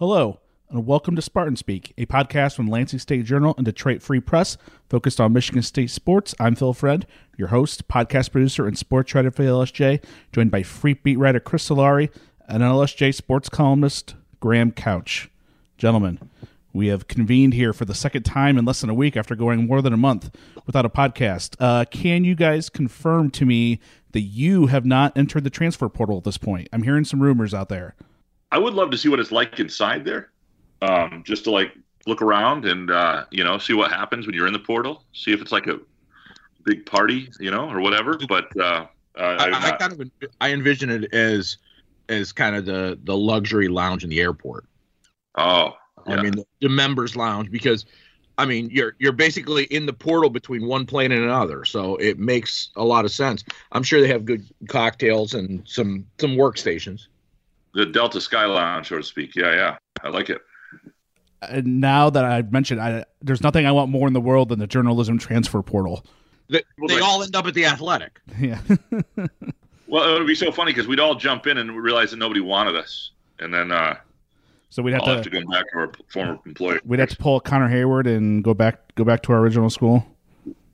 Hello, and welcome to Spartan Speak, a podcast from Lansing State Journal and Detroit Free Press focused on Michigan State sports. I'm Phil Friend, your host, podcast producer, and sports writer for the LSJ, joined by free beat writer Chris Solari and LSJ sports columnist Graham Couch. Gentlemen, we have convened here for the second time in less than a week after going more than a month without a podcast. Uh, can you guys confirm to me that you have not entered the transfer portal at this point? I'm hearing some rumors out there. I would love to see what it's like inside there, um, just to like look around and uh, you know see what happens when you're in the portal. See if it's like a big party, you know, or whatever. But uh, uh, I, I kind of I envision it as as kind of the the luxury lounge in the airport. Oh, yeah. I mean the, the members lounge because I mean you're you're basically in the portal between one plane and another, so it makes a lot of sense. I'm sure they have good cocktails and some some workstations the Delta Sky Lounge, so to speak. Yeah, yeah, I like it. And now that I've mentioned, I, there's nothing I want more in the world than the journalism transfer portal. They, they all end up at the Athletic. Yeah. well, it would be so funny because we'd all jump in and realize that nobody wanted us, and then uh, so we'd have to, have to go back to our former employer. We'd have to pull Connor Heyward and go back go back to our original school.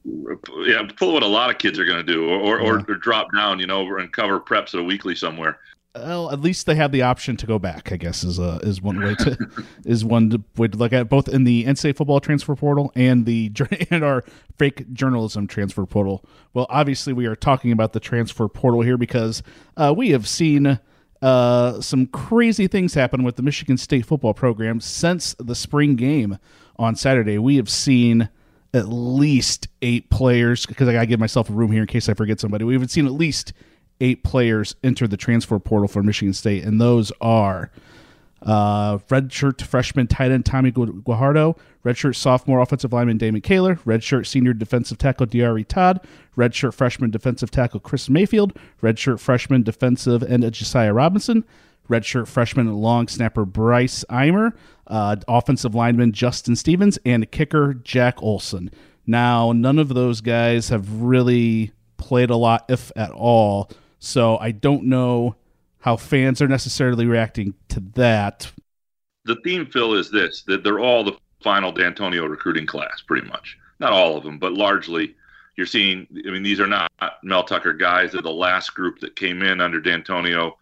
Yeah, pull what a lot of kids are going to do, or, or, yeah. or, drop down, you know, and cover preps at a weekly somewhere well, at least they have the option to go back. I guess is a is one way to is one way to look at it, both in the NCAA football transfer portal and the and our fake journalism transfer portal. Well, obviously we are talking about the transfer portal here because uh, we have seen uh, some crazy things happen with the Michigan State football program since the spring game on Saturday. We have seen at least eight players because I gotta give myself a room here in case I forget somebody. We have seen at least eight players enter the transfer portal for Michigan State, and those are uh, redshirt freshman tight end Tommy Guajardo, redshirt sophomore offensive lineman Damon Kaler, redshirt senior defensive tackle Diari Todd, redshirt freshman defensive tackle Chris Mayfield, redshirt freshman defensive end Josiah Robinson, redshirt freshman long snapper Bryce Eimer, uh, offensive lineman Justin Stevens, and kicker Jack Olson. Now, none of those guys have really played a lot, if at all, so I don't know how fans are necessarily reacting to that. The theme, Phil, is this that they're all the final Dantonio recruiting class, pretty much. Not all of them, but largely you're seeing. I mean, these are not Mel Tucker guys. They're the last group that came in under Dantonio,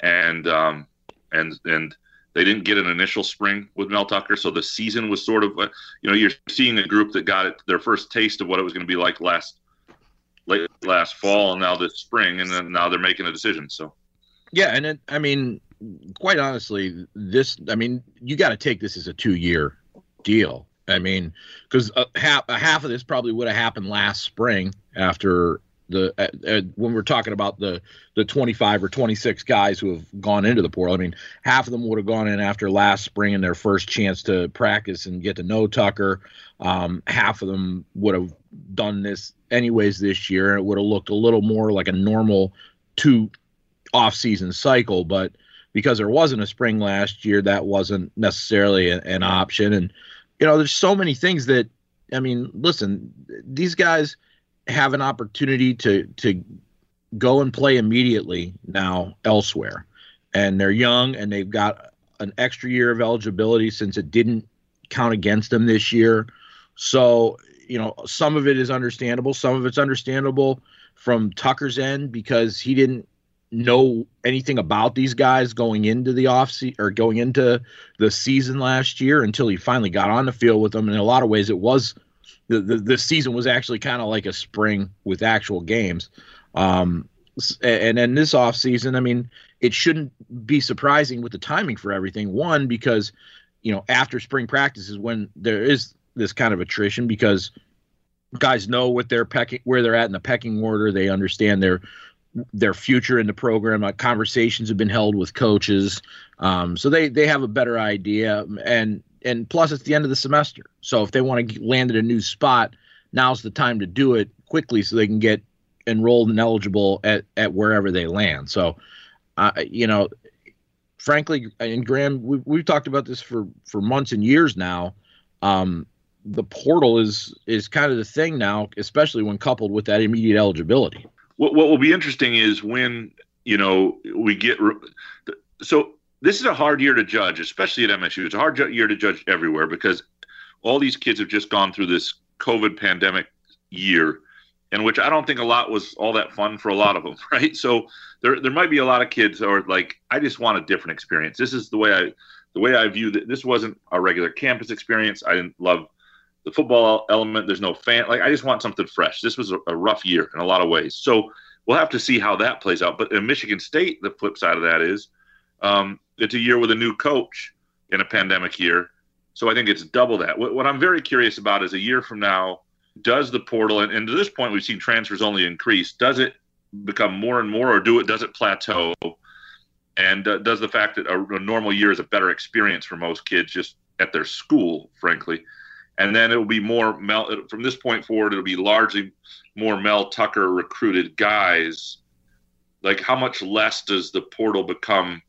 and um, and and they didn't get an initial spring with Mel Tucker, so the season was sort of, uh, you know, you're seeing a group that got it their first taste of what it was going to be like last late last fall and now this spring, and then now they're making a decision. So, yeah, and it, I mean, quite honestly, this I mean, you got to take this as a two year deal. I mean, because half a half of this probably would have happened last spring after the uh, uh, when we're talking about the the 25 or 26 guys who have gone into the portal. I mean, half of them would have gone in after last spring and their first chance to practice and get to know Tucker. Um, half of them would have done this anyways this year, and it would have looked a little more like a normal two off-season cycle. But because there wasn't a spring last year, that wasn't necessarily a, an option. And you know, there's so many things that I mean, listen, these guys have an opportunity to to go and play immediately now elsewhere, and they're young and they've got an extra year of eligibility since it didn't count against them this year. So you know, some of it is understandable. Some of it's understandable from Tucker's end because he didn't know anything about these guys going into the off season or going into the season last year until he finally got on the field with them. And in a lot of ways, it was the the, the season was actually kind of like a spring with actual games. Um, and then this off season, I mean, it shouldn't be surprising with the timing for everything. One, because you know after spring practice is when there is this kind of attrition because guys know what they're pecking where they're at in the pecking order. They understand their their future in the program. Uh, conversations have been held with coaches, um, so they they have a better idea. And and plus, it's the end of the semester, so if they want to land at a new spot, now's the time to do it quickly so they can get enrolled and eligible at at wherever they land. So, uh, you know, frankly, and Graham, we, we've talked about this for for months and years now. Um, the portal is is kind of the thing now, especially when coupled with that immediate eligibility. What what will be interesting is when you know we get so this is a hard year to judge, especially at MSU. It's a hard year to judge everywhere because all these kids have just gone through this COVID pandemic year, in which I don't think a lot was all that fun for a lot of them, right? So there there might be a lot of kids who are like, I just want a different experience. This is the way I the way I view that. This wasn't a regular campus experience. I didn't love the football element. There's no fan. Like I just want something fresh. This was a, a, rough year in a lot of ways. So we'll have to see how that plays out. But in Michigan State, the flip side of that is um, it's a year with a new coach in a pandemic year. So I think it's double that. What, what I'm very curious about is a year from now, does the portal and, and to this point we've seen transfers only increase. Does it become more and more, or do it? Does it plateau? And uh, does the fact that a, a normal year is a better experience for most kids just at their school, frankly? And then it will be more Mel from this point forward. It'll be largely more Mel Tucker recruited guys. Like, how much less does the portal become?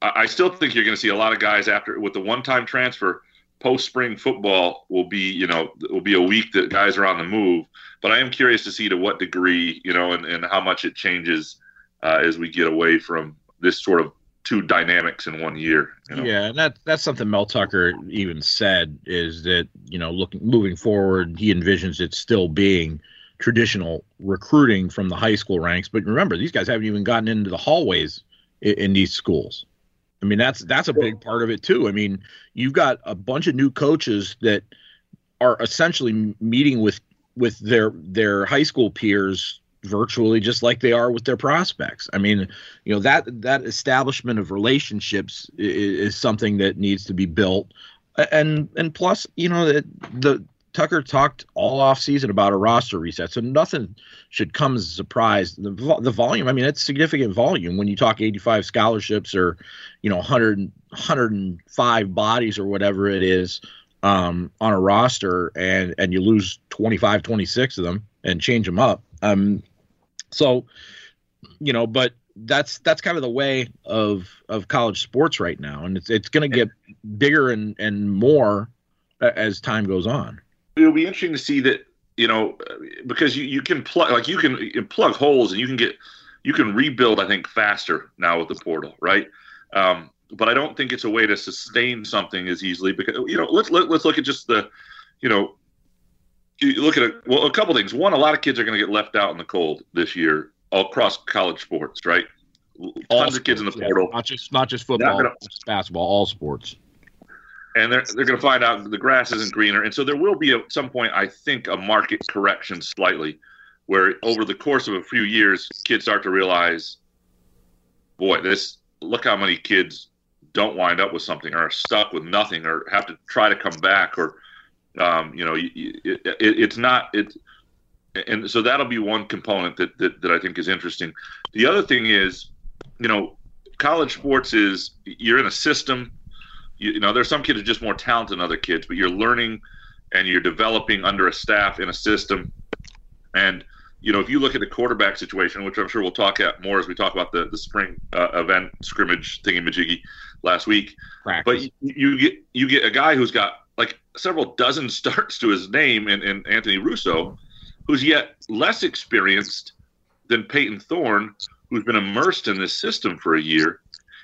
I, I still think you're going to see a lot of guys after with the one-time transfer. Post spring football will be, you know, will be a week that guys are on the move. But I am curious to see to what degree, you know, and, and how much it changes uh, as we get away from this sort of two dynamics in one year. You know? Yeah, and that that's something Mel Tucker even said is that you know looking moving forward, he envisions it still being traditional recruiting from the high school ranks. But remember, these guys haven't even gotten into the hallways in, in these schools. I mean, that's that's a big part of it too. I mean, you've got a bunch of new coaches that are essentially meeting with with their their high school peers virtually just like they are with their prospects. I mean, you know that that establishment of relationships is, is something that needs to be built, and and plus, you know, the, the Tucker talked all off season about a roster reset, so nothing should come as a surprise. The, the volume, I mean, it's significant volume when you talk 85 scholarships or, you know, 100 105 bodies or whatever it is um, on a roster, and and you lose 25, 26 of them and change them up. Um, so, you know, but that's that's kind of the way of of college sports right now, and it's it's going to get bigger and and more as time goes on. It'll be interesting to see that you know because you, you can plug like you can, you plug holes and you can get you can rebuild I think faster now with the portal, right? Um, but I don't think it's a way to sustain something as easily because you know let's let, us let us look at just the you know you look at it. Well, a couple things. One, a lot of kids are going to get left out in the cold this year, across college sports, right? All Tons sports, of kids in the portal, yeah. not just not just football, not gonna, basketball, all sports. And they're they're going to find out the grass isn't greener, and so there will be at some point, I think, a market correction slightly, where over the course of a few years, kids start to realize, boy, this look how many kids don't wind up with something or are stuck with nothing or have to try to come back or um, you know, it, it, it's not it, and so that'll be one component that, that that I think is interesting. The other thing is, you know, college sports is you're in a system. You, you know, there's some kids are just more talented than other kids, but you're learning and you're developing under a staff in a system. And you know, if you look at the quarterback situation, which I'm sure we'll talk at more as we talk about the the spring uh, event scrimmage thingy majiggy last week. Practice. But you, you, get you get a guy who's got like several dozen starts to his name in, in Anthony Russo, who's yet less experienced than Payton Thorne, who's been immersed in this system for a year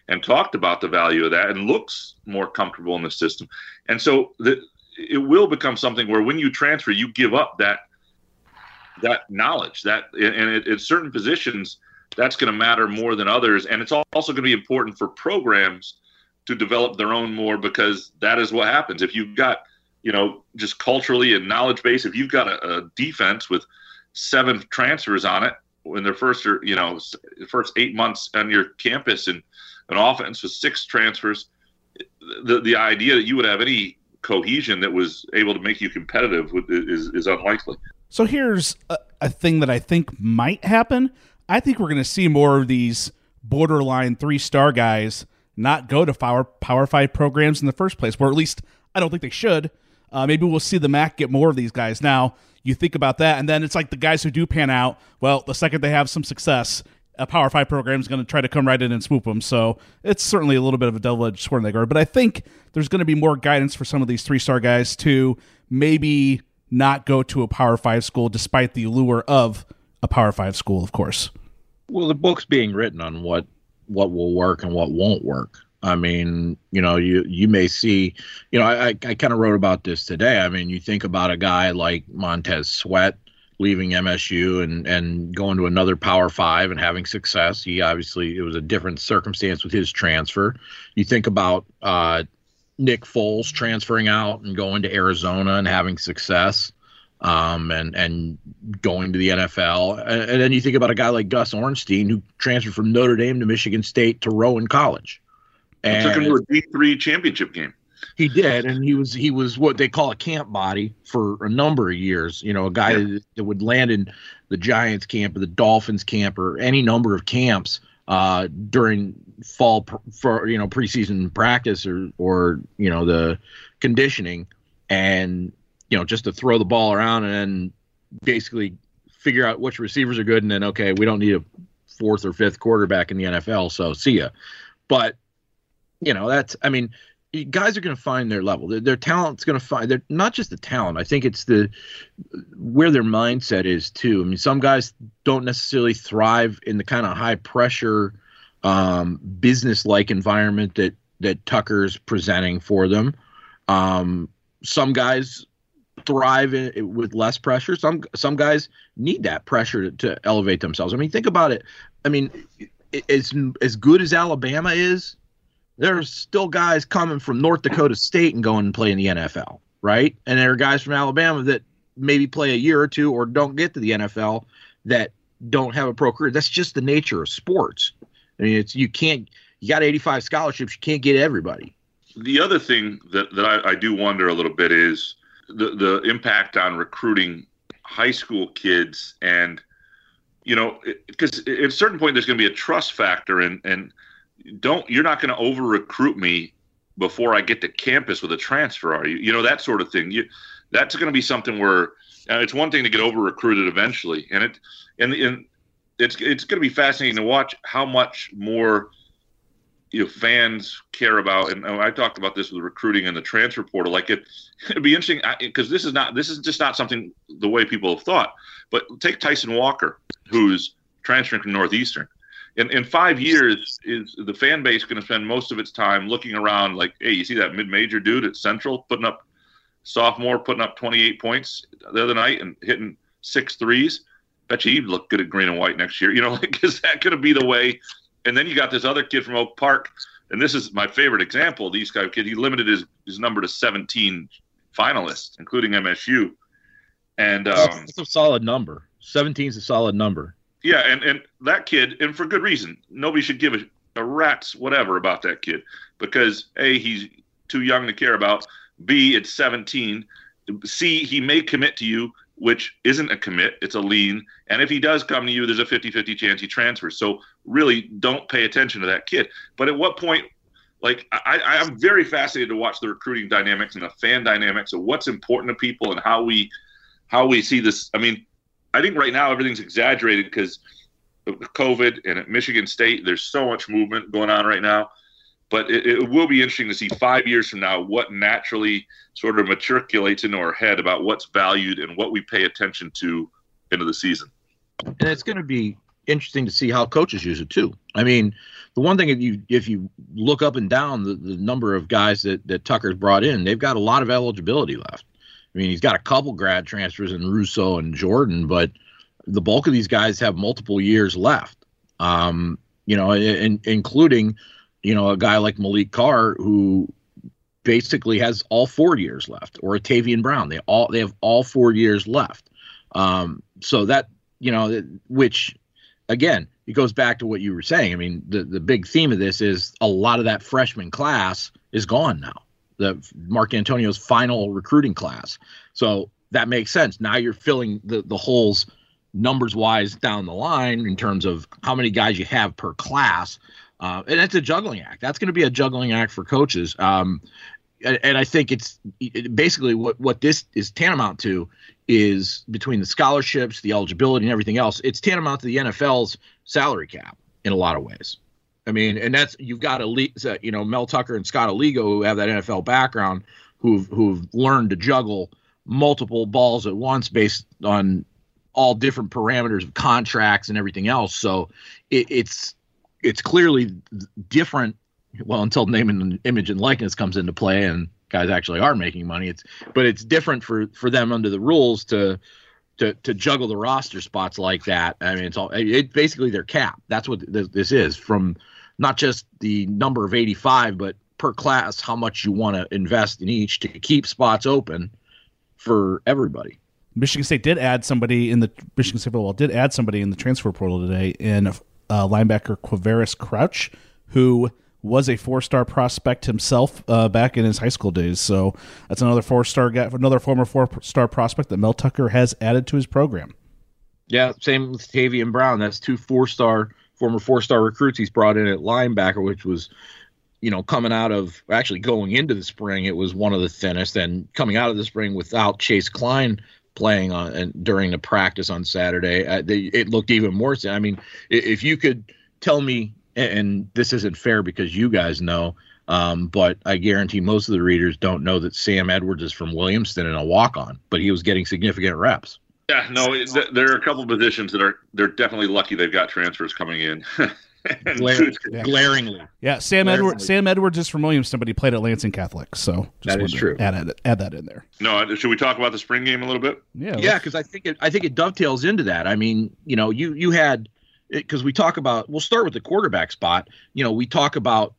and talked about the value of that and looks more comfortable in the system. And so the, it will become something where when you transfer, you give up that that knowledge that and at certain positions that's going to matter more than others and it's also going to be important for programs to develop their own more because that is what happens if you've got you know just culturally and knowledge base if you've got a, a defense with seven transfers on it in their first or you know first eight months on your campus and an offense with six transfers, the the idea that you would have any cohesion that was able to make you competitive with, is is unlikely. So here's a, a thing that I think might happen. I think we're going to see more of these borderline three star guys not go to power power five programs in the first place, or at least I don't think they should. Uh, maybe we'll see the MAC get more of these guys. Now you think about that, and then it's like the guys who do pan out. Well, the second they have some success, a Power Five program is going to try to come right in and swoop them. So it's certainly a little bit of a double edged sword in that. But I think there's going to be more guidance for some of these three star guys to maybe not go to a Power Five school, despite the allure of a Power Five school, of course. Well, the book's being written on what what will work and what won't work. I mean, you know, you you may see, you know, I I kind of wrote about this today. I mean, you think about a guy like Montez Sweat leaving MSU and and going to another Power Five and having success. He obviously it was a different circumstance with his transfer. You think about uh, Nick Foles transferring out and going to Arizona and having success, um, and and going to the NFL. And, and then you think about a guy like Gus Ornstein who transferred from Notre Dame to Michigan State to Rowan College. And took him to a D three championship game. He did, and he was he was what they call a camp body for a number of years. You know, a guy yeah. that would land in the Giants camp or the Dolphins camp or any number of camps uh, during fall for you know preseason practice or or you know the conditioning, and you know just to throw the ball around and basically figure out which receivers are good, and then okay, we don't need a fourth or fifth quarterback in the NFL, so see ya. But you know that's I mean guys are going to find their level. Their, their talent's going to find. They're not just the talent. I think it's the where their mindset is too. I mean, some guys don't necessarily thrive in the kind of high pressure, um, business like environment that that Tucker's presenting for them. Um, some guys thrive in, with less pressure. Some some guys need that pressure to, to elevate themselves. I mean, think about it. I mean, as as good as Alabama is, there's still guys coming from North Dakota State and going and play in the NFL, right? And there are guys from Alabama that maybe play a year or two or don't get to the NFL that don't have a pro career. That's just the nature of sports. I mean, it's you can't you got 85 scholarships, you can't get everybody. The other thing that that I, I do wonder a little bit is the the impact on recruiting high school kids and you know because at a certain point there's going to be a trust factor and and don't you're not going to over recruit me before I get to campus with a transfer, are you? You know that sort of thing. You that's going to be something where uh, it's one thing to get over recruited eventually, and it and and it's it's going to be fascinating to watch how much more you know fans care about. And oh, I talked about this with recruiting and the transfer portal. Like it, it'd be interesting because this is not this is just not something the way people have thought. But take Tyson Walker, who's transferring from Northeastern in, in five years, is the fan base going to spend most of its time looking around like, hey, you see that mid-major dude at Central putting up sophomore putting up 28 points the other night and hitting six threes. Bet you he'd look good at green and white next year. You know, like is that going to be the way? And then you got this other kid from Oak Park, and this is my favorite example. These guy kid, he limited his his number to 17 finalists, including MSU. And um, that's a solid number. 17 is a solid number. Yeah, and, and that kid, and for good reason, nobody should give a, a rat's whatever about that kid because A, he's too young to care about. B, it's 17. C, he may commit to you, which isn't a commit, it's a lean. And if he does come to you, there's a 50 50 chance he transfers. So really don't pay attention to that kid. But at what point, like, I, I'm very fascinated to watch the recruiting dynamics and the fan dynamics of what's important to people and how we how we see this. I mean, I think right now everything's exaggerated because of COVID and at Michigan State, there's so much movement going on right now. But it, it, will be interesting to see five years from now what naturally sort of matriculates into our head about what's valued and what we pay attention to into the season. And it's going to be interesting to see how coaches use it too. I mean, the one thing if you if you look up and down the, the number of guys that that Tucker's brought in, they've got a lot of eligibility left. I mean, he's got a couple grad transfers in Russo and Jordan, but the bulk of these guys have multiple years left. Um, you know, in, including, you know, a guy like Malik Carr who basically has all four years left, or Tavian Brown. They all they have all four years left. Um, so that you know, which again, it goes back to what you were saying. I mean, the the big theme of this is a lot of that freshman class is gone now. The Mark Dantonio's final recruiting class. So that makes sense. Now you're filling the the holes numbers wise down the line in terms of how many guys you have per class. Uh, and it's a juggling act. That's going to be a juggling act for coaches. Um, and, and, I think it's it, basically what, what this is tantamount to is between the scholarships, the eligibility, and everything else. It's tantamount to the NFL's salary cap in a lot of ways. I mean, and that's you've got a you know Mel Tucker and Scott Aligo who have that NFL background, who've who've learned to juggle multiple balls at once based on all different parameters of contracts and everything else. So it, it's it's clearly different. Well, until name and image and likeness comes into play, and guys actually are making money. It's but it's different for for them under the rules to to to juggle the roster spots like that. I mean, it's all it basically their cap. That's what this is from not just the number of 85, but per class how much you want to invest in each to keep spots open for everybody. Michigan State did add somebody in the Michigan State football did add somebody in the transfer portal today in uh, linebacker Quavaris Crouch, who was a four-star prospect himself uh, back in his high school days. So that's another four-star guy, another former four-star prospect that Mel Tucker has added to his program. Yeah, same with Tavian Brown. That's two four-star former four-star recruits he's brought in at linebacker, which was you know, coming out of actually going into the spring, it was one of the thinnest, and coming out of the spring without Chase Kline playing on and during the practice on Saturday, uh, they, it looked even worse. I mean, if you could tell me, and this isn't fair because you guys know, um, but I guarantee most of the readers don't know that Sam Edwards is from Williamston and a walk-on, but he was getting significant reps. Yeah, no, there are a couple positions that are they're definitely lucky they've got transfers coming in. Glaring, yeah. Glaringly. Yeah, Sam Edwards. Sam Edwards is from Williamston, but he played at Lansing Catholic, so that is true. Add, add, add that in there. No, should we talk about the spring game a little bit? Yeah, yeah, because I think it, I think it dovetails into that. I mean, you know, you you had because we talk about. We'll start with the quarterback spot. You know, we talk about,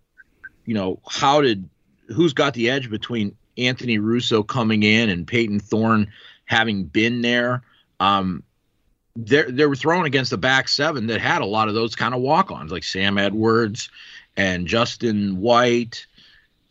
you know, how did who's got the edge between Anthony Russo coming in and Payton Thorne having been there. Um, they they were thrown against the back seven that had a lot of those kind of walk-ons, like Sam Edwards and Justin White,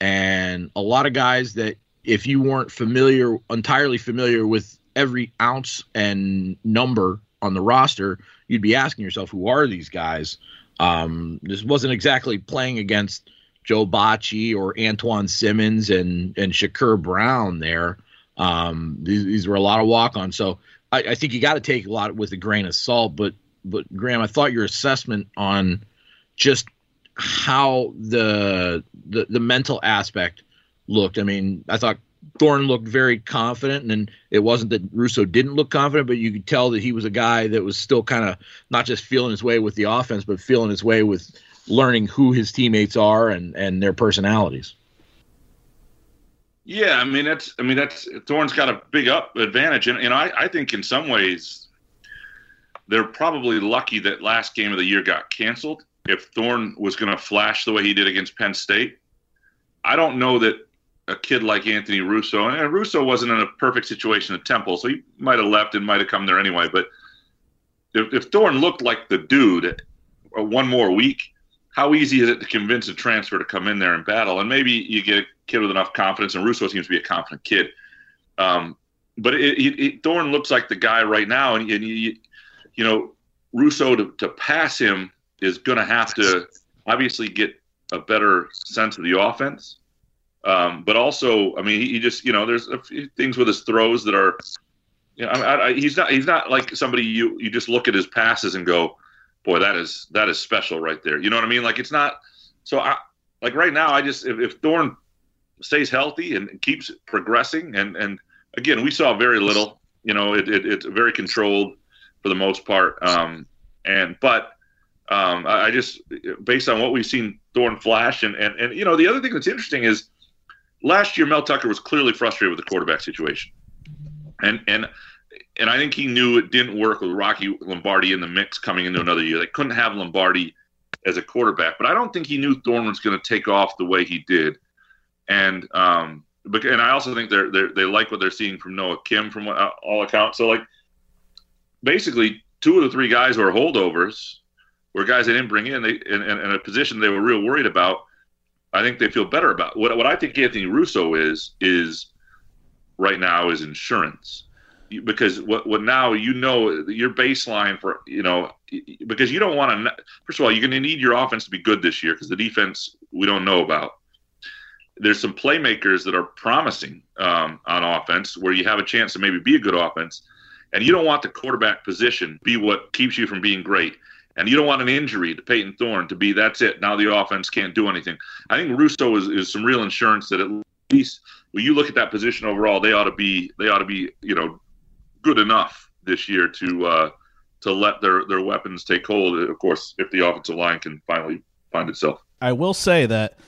and a lot of guys that if you weren't familiar, entirely familiar with every ounce and number on the roster, you'd be asking yourself, who are these guys? Um, this wasn't exactly playing against Joe Bachie or Antjuan Simmons and and Shakur Brown there. Um, these, these were a lot of walk-ons. So I, I think you got to take a lot with a grain of salt. But but Graham, I thought your assessment on just how the the the mental aspect looked. I mean, I thought Thorne looked very confident, and it wasn't that Russo didn't look confident, but you could tell that he was a guy that was still kind of not just feeling his way with the offense, but feeling his way with learning who his teammates are and and their personalities. Yeah, I mean that's I mean that's Thorne's got a big up advantage, and, and I, I think in some ways they're probably lucky that last game of the year got canceled. If Thorne was going to flash the way he did against Penn State, I don't know that a kid like Anthony Russo and Russo wasn't in a perfect situation at Temple, so he might have left and might have come there anyway. But if, if Thorne looked like the dude uh, one more week, how easy is it to convince a transfer to come in there and battle? And maybe you get a kid with enough confidence, and Russo seems to be a confident kid. Um, but it, it, it, looks like the guy right now, and, and you, you know, Russo to, to pass him is going to have to obviously get a better sense of the offense. Um, but also, I mean, he, he, just, you know, there's a few things with his throws that are, you know, I, I, he's not, he's not like somebody you, you just look at his passes and go, boy, that is that is special right there. You know what I mean? Like it's not. So I like right now. I just if, if Thorne stays healthy and keeps progressing, and and again, we saw very little. You know, it, it it's very controlled for the most part. Um, and but um, I, I just based on what we've seen Thorne flash, and and and you know, the other thing that's interesting is last year Mel Tucker was clearly frustrated with the quarterback situation, and and and I think he knew it didn't work with Rocky Lombardi in the mix coming into another year. They couldn't have Lombardi as a quarterback, but I don't think he knew Thorne was going to take off the way he did. And um, and I also think they're, they're they like what they're seeing from Noah Kim from all accounts. So like basically, two of the three guys who are holdovers were guys they didn't bring in they in, in, in a position they were real worried about. I think they feel better about what what I think Anthony Russo is is right now is insurance because what what now you know your baseline for you know because you don't want to first of all you're going to need your offense to be good this year because the defense we don't know about. There's some playmakers that are promising um, on offense where you have a chance to maybe be a good offense and you don't want the quarterback position be what keeps you from being great. And you don't want an injury to Payton Thorne to be that's it now the offense can't do anything. I think Russo is, is some real insurance that at least when you look at that position overall they ought to be they ought to be you know good enough this year to uh, to let their their weapons take hold. Of course, if the offensive line can finally find itself. I will say that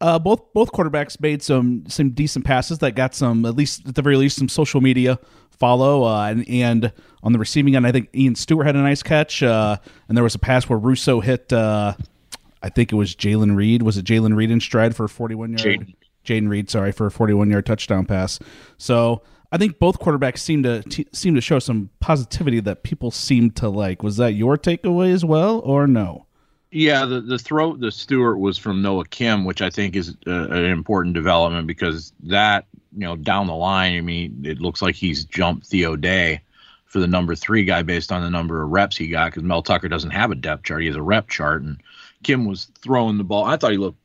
uh, both both quarterbacks made some some decent passes that got some at least at the very least some social media follow uh, and, and on the receiving end I think Ian Stewart had a nice catch uh, and there was a pass where Russo hit uh, I think it was Jalen Reed was it Jalen Reed in stride for a 41 yard Jayden Reed sorry for a 41 yard touchdown pass so I think both quarterbacks seem to t- seem to show some positivity that people seem to like. Was that your takeaway as well, or no? Yeah, the the throw the Stewart was from Noah Kim, which I think is uh, an important development because that you know down the line, I mean, it looks like he's jumped Theo Day for the number three guy based on the number of reps he got because Mel Tucker doesn't have a depth chart; he has a rep chart, and Kim was throwing the ball. I thought he looked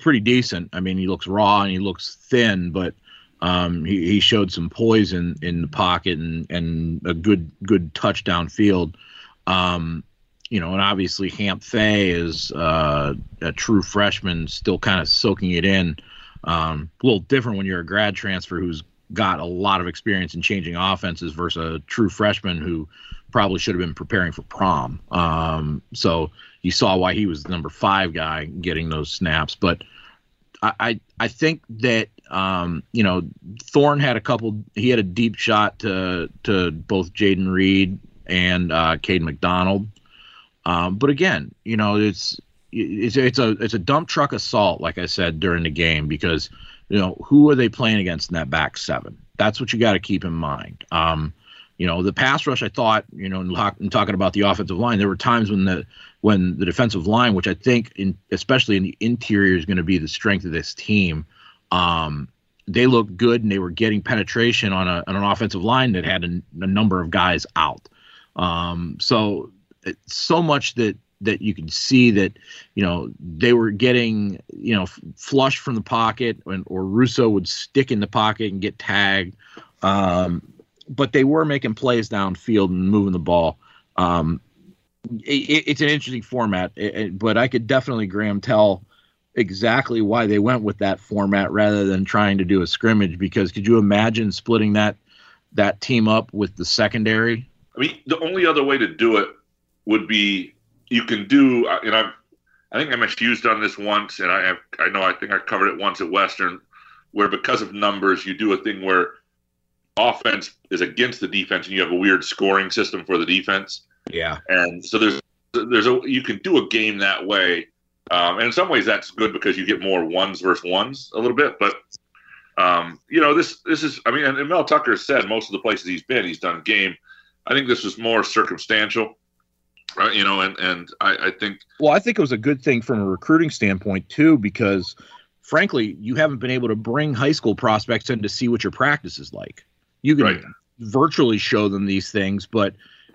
pretty decent. I mean, he looks raw and he looks thin, but um, he, he showed some poise in, in the pocket and, and a good good touchdown field. Um, you know, and obviously Hamp Fay is uh, a true freshman, still kind of soaking it in. Um, a little different when you're a grad transfer who's got a lot of experience in changing offenses versus a true freshman who probably should have been preparing for prom. Um, so you saw why he was the number five guy getting those snaps. But I, I think that um, you know Thorne had a couple. He had a deep shot to to both Jayden Reed and uh, Cade McDonald. Um, but again, you know it's it's it's a it's a dump truck assault, like I said during the game, because you know who are they playing against in that back seven? That's what you got to keep in mind. Um, you know, the pass rush, I thought, you know, in, talking about the offensive line, there were times when the when the defensive line, which I think, in especially in the interior, is going to be the strength of this team. Um, they looked good and they were getting penetration on, a, on an offensive line that had a, a number of guys out. Um, so so much that that you could see that you know they were getting you know flush from the pocket and, or Russo would stick in the pocket and get tagged. Um, but they were making plays downfield and moving the ball. Um, it, it's an interesting format, it, but I could definitely Graham tell exactly why they went with that format rather than trying to do a scrimmage. Because could you imagine splitting that that team up with the secondary? I mean, the only other way to do it would be you can do, uh, and I've I think I used on this once, and I have, I know I think I covered it once at Western, where because of numbers, you do a thing where offense is against the defense, and you have a weird scoring system for the defense. Yeah, and so there's there's a you can do a game that way, um, and in some ways that's good because you get more ones versus ones a little bit. But um, you know this this is I mean, and Mel Tucker said most of the places he's been, he's done game. I think this was more circumstantial. Right, you know, and and I, I think well, I think it was a good thing from a recruiting standpoint too, because frankly, you haven't been able to bring high school prospects in to see what your practice is like. You can right. virtually show them these things, but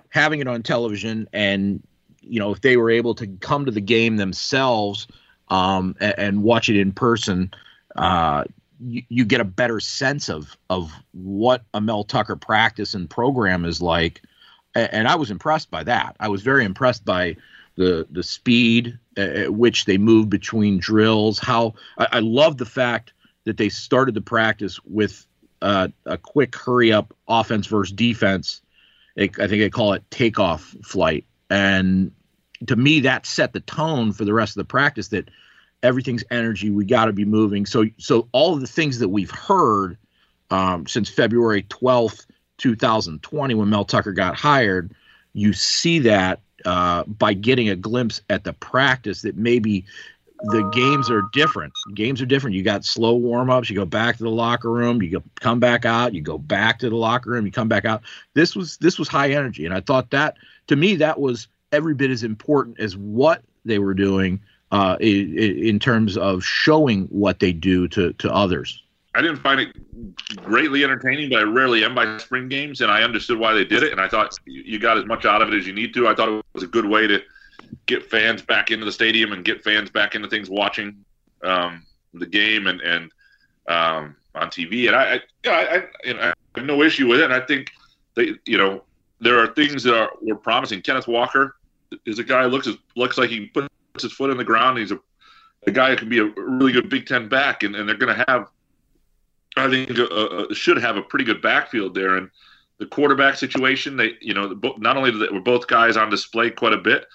having it on television and you know if they were able to come to the game themselves um, and, and, watch it in person, uh, you, you, get a better sense of of what a Mel Tucker practice and program is like. And, and I was impressed by that. I was very impressed by the the speed at which they move between drills. How I, I love the fact that they started the practice with uh, a quick hurry up offense versus defense. I think they call it takeoff flight. And to me, that set the tone for the rest of the practice that everything's energy. We got to be moving. So, so all of the things that we've heard um, since February 12th, 2020, when Mel Tucker got hired, you see that uh, by getting a glimpse at the practice that maybe the games are different. Games are different. You got slow warm ups. You go back to the locker room. You go, come back out. You go back to the locker room. You come back out. This was this was high energy, and I thought that to me that was every bit as important as what they were doing uh, in, in terms of showing what they do to to others. I didn't find it greatly entertaining, but I rarely am by spring games, and I understood why they did it, and I thought you got as much out of it as you need to. I thought it was a good way to get fans back into the stadium and get fans back into things watching um, the game and and um, on TV. And I, I, yeah, I, you know, I have no issue with it. And I think they, you know, there are things that are were promising. Kenneth Walker is a guy who looks looks like he puts his foot in the ground. He's a, a guy who can be a really good Big Ten back, and, and they're going to have, I think, should have a pretty good backfield there. And the quarterback situation, they, you know, not only were both guys on display quite a bit,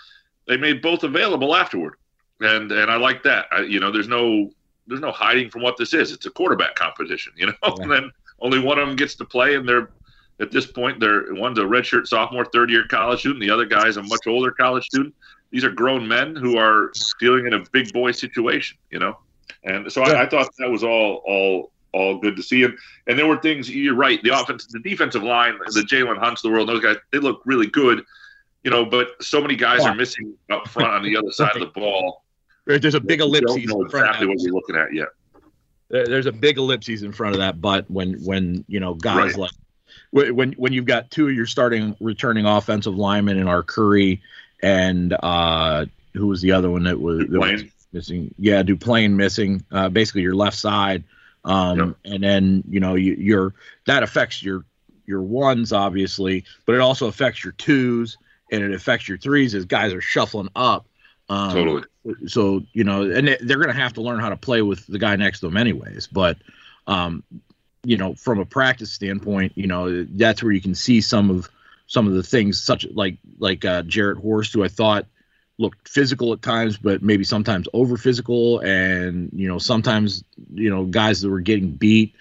they made both available afterward, and and I like that. I, you know, there's no there's no hiding from what this is. It's a quarterback competition, you know. Yeah. and then only one of them gets to play, and they're at this point they're one's a redshirt sophomore, third year college student. The other guy's a much older college student. These are grown men who are dealing in a big boy situation, you know. And so. I, I, thought that was all all all good to see. And and there were things you're right. The offense, the defensive line, the Jalen Hunts, the world, those guys, they look really good, you know. But so many guys yeah. are missing up front on the other side of the ball. There's a big ellipsis. Don't know exactly what you're looking at yet. There's a big ellipses in front of that butt when when you know guys right. like when when you've got two of your starting returning offensive linemen in Arcuri and uh, who was the other one that was, that was missing? Yeah, Duplain missing. Uh, basically, your left side, um, yep. and then you know you, you're that affects your your ones obviously, but it also affects your twos and it affects your threes as guys are shuffling up. Um, totally. So you know, and they're going to have to learn how to play with the guy next to them anyways. But um, you know, from a practice standpoint, you know, that's where you can see some of some of the things, such like like uh, Jarrett Horst, who I thought looked physical at times, but maybe sometimes over physical, and you know, sometimes you know, guys that were getting beat.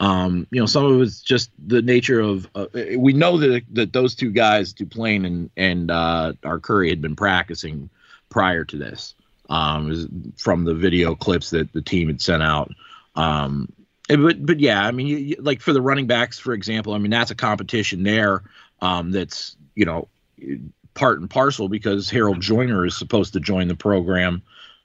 Um, you know, some of it's just the nature of. Uh, we know that that those two guys, Duplain and and uh, Arcuri, had been practicing prior to this um, from the video clips that the team had sent out. Um, but but yeah, I mean, you, you, like for the running backs, for example, I mean that's a competition there um, that's you know part and parcel because Harold Joiner is supposed to join the program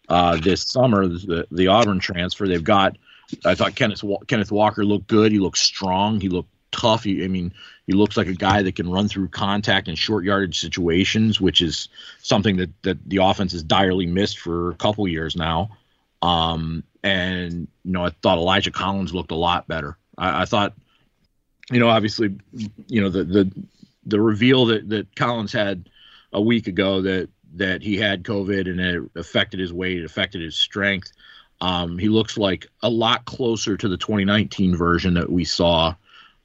uh, this summer, the, the Auburn transfer. They've got. I thought Kenneth Kenneth Walker looked good. He looked strong. He looked tough. He, I mean, he looks like a guy that can run through contact in short yardage situations, which is something that that the offense has direly missed for a couple years now. Um, and you know, I thought Elijah Collins looked a lot better. I, I thought, you know, obviously, you know, the the the reveal that that Collins had a week ago that that he had COVID and it affected his weight, it affected his strength. Um, he looks like a lot closer to the 2019 version that we saw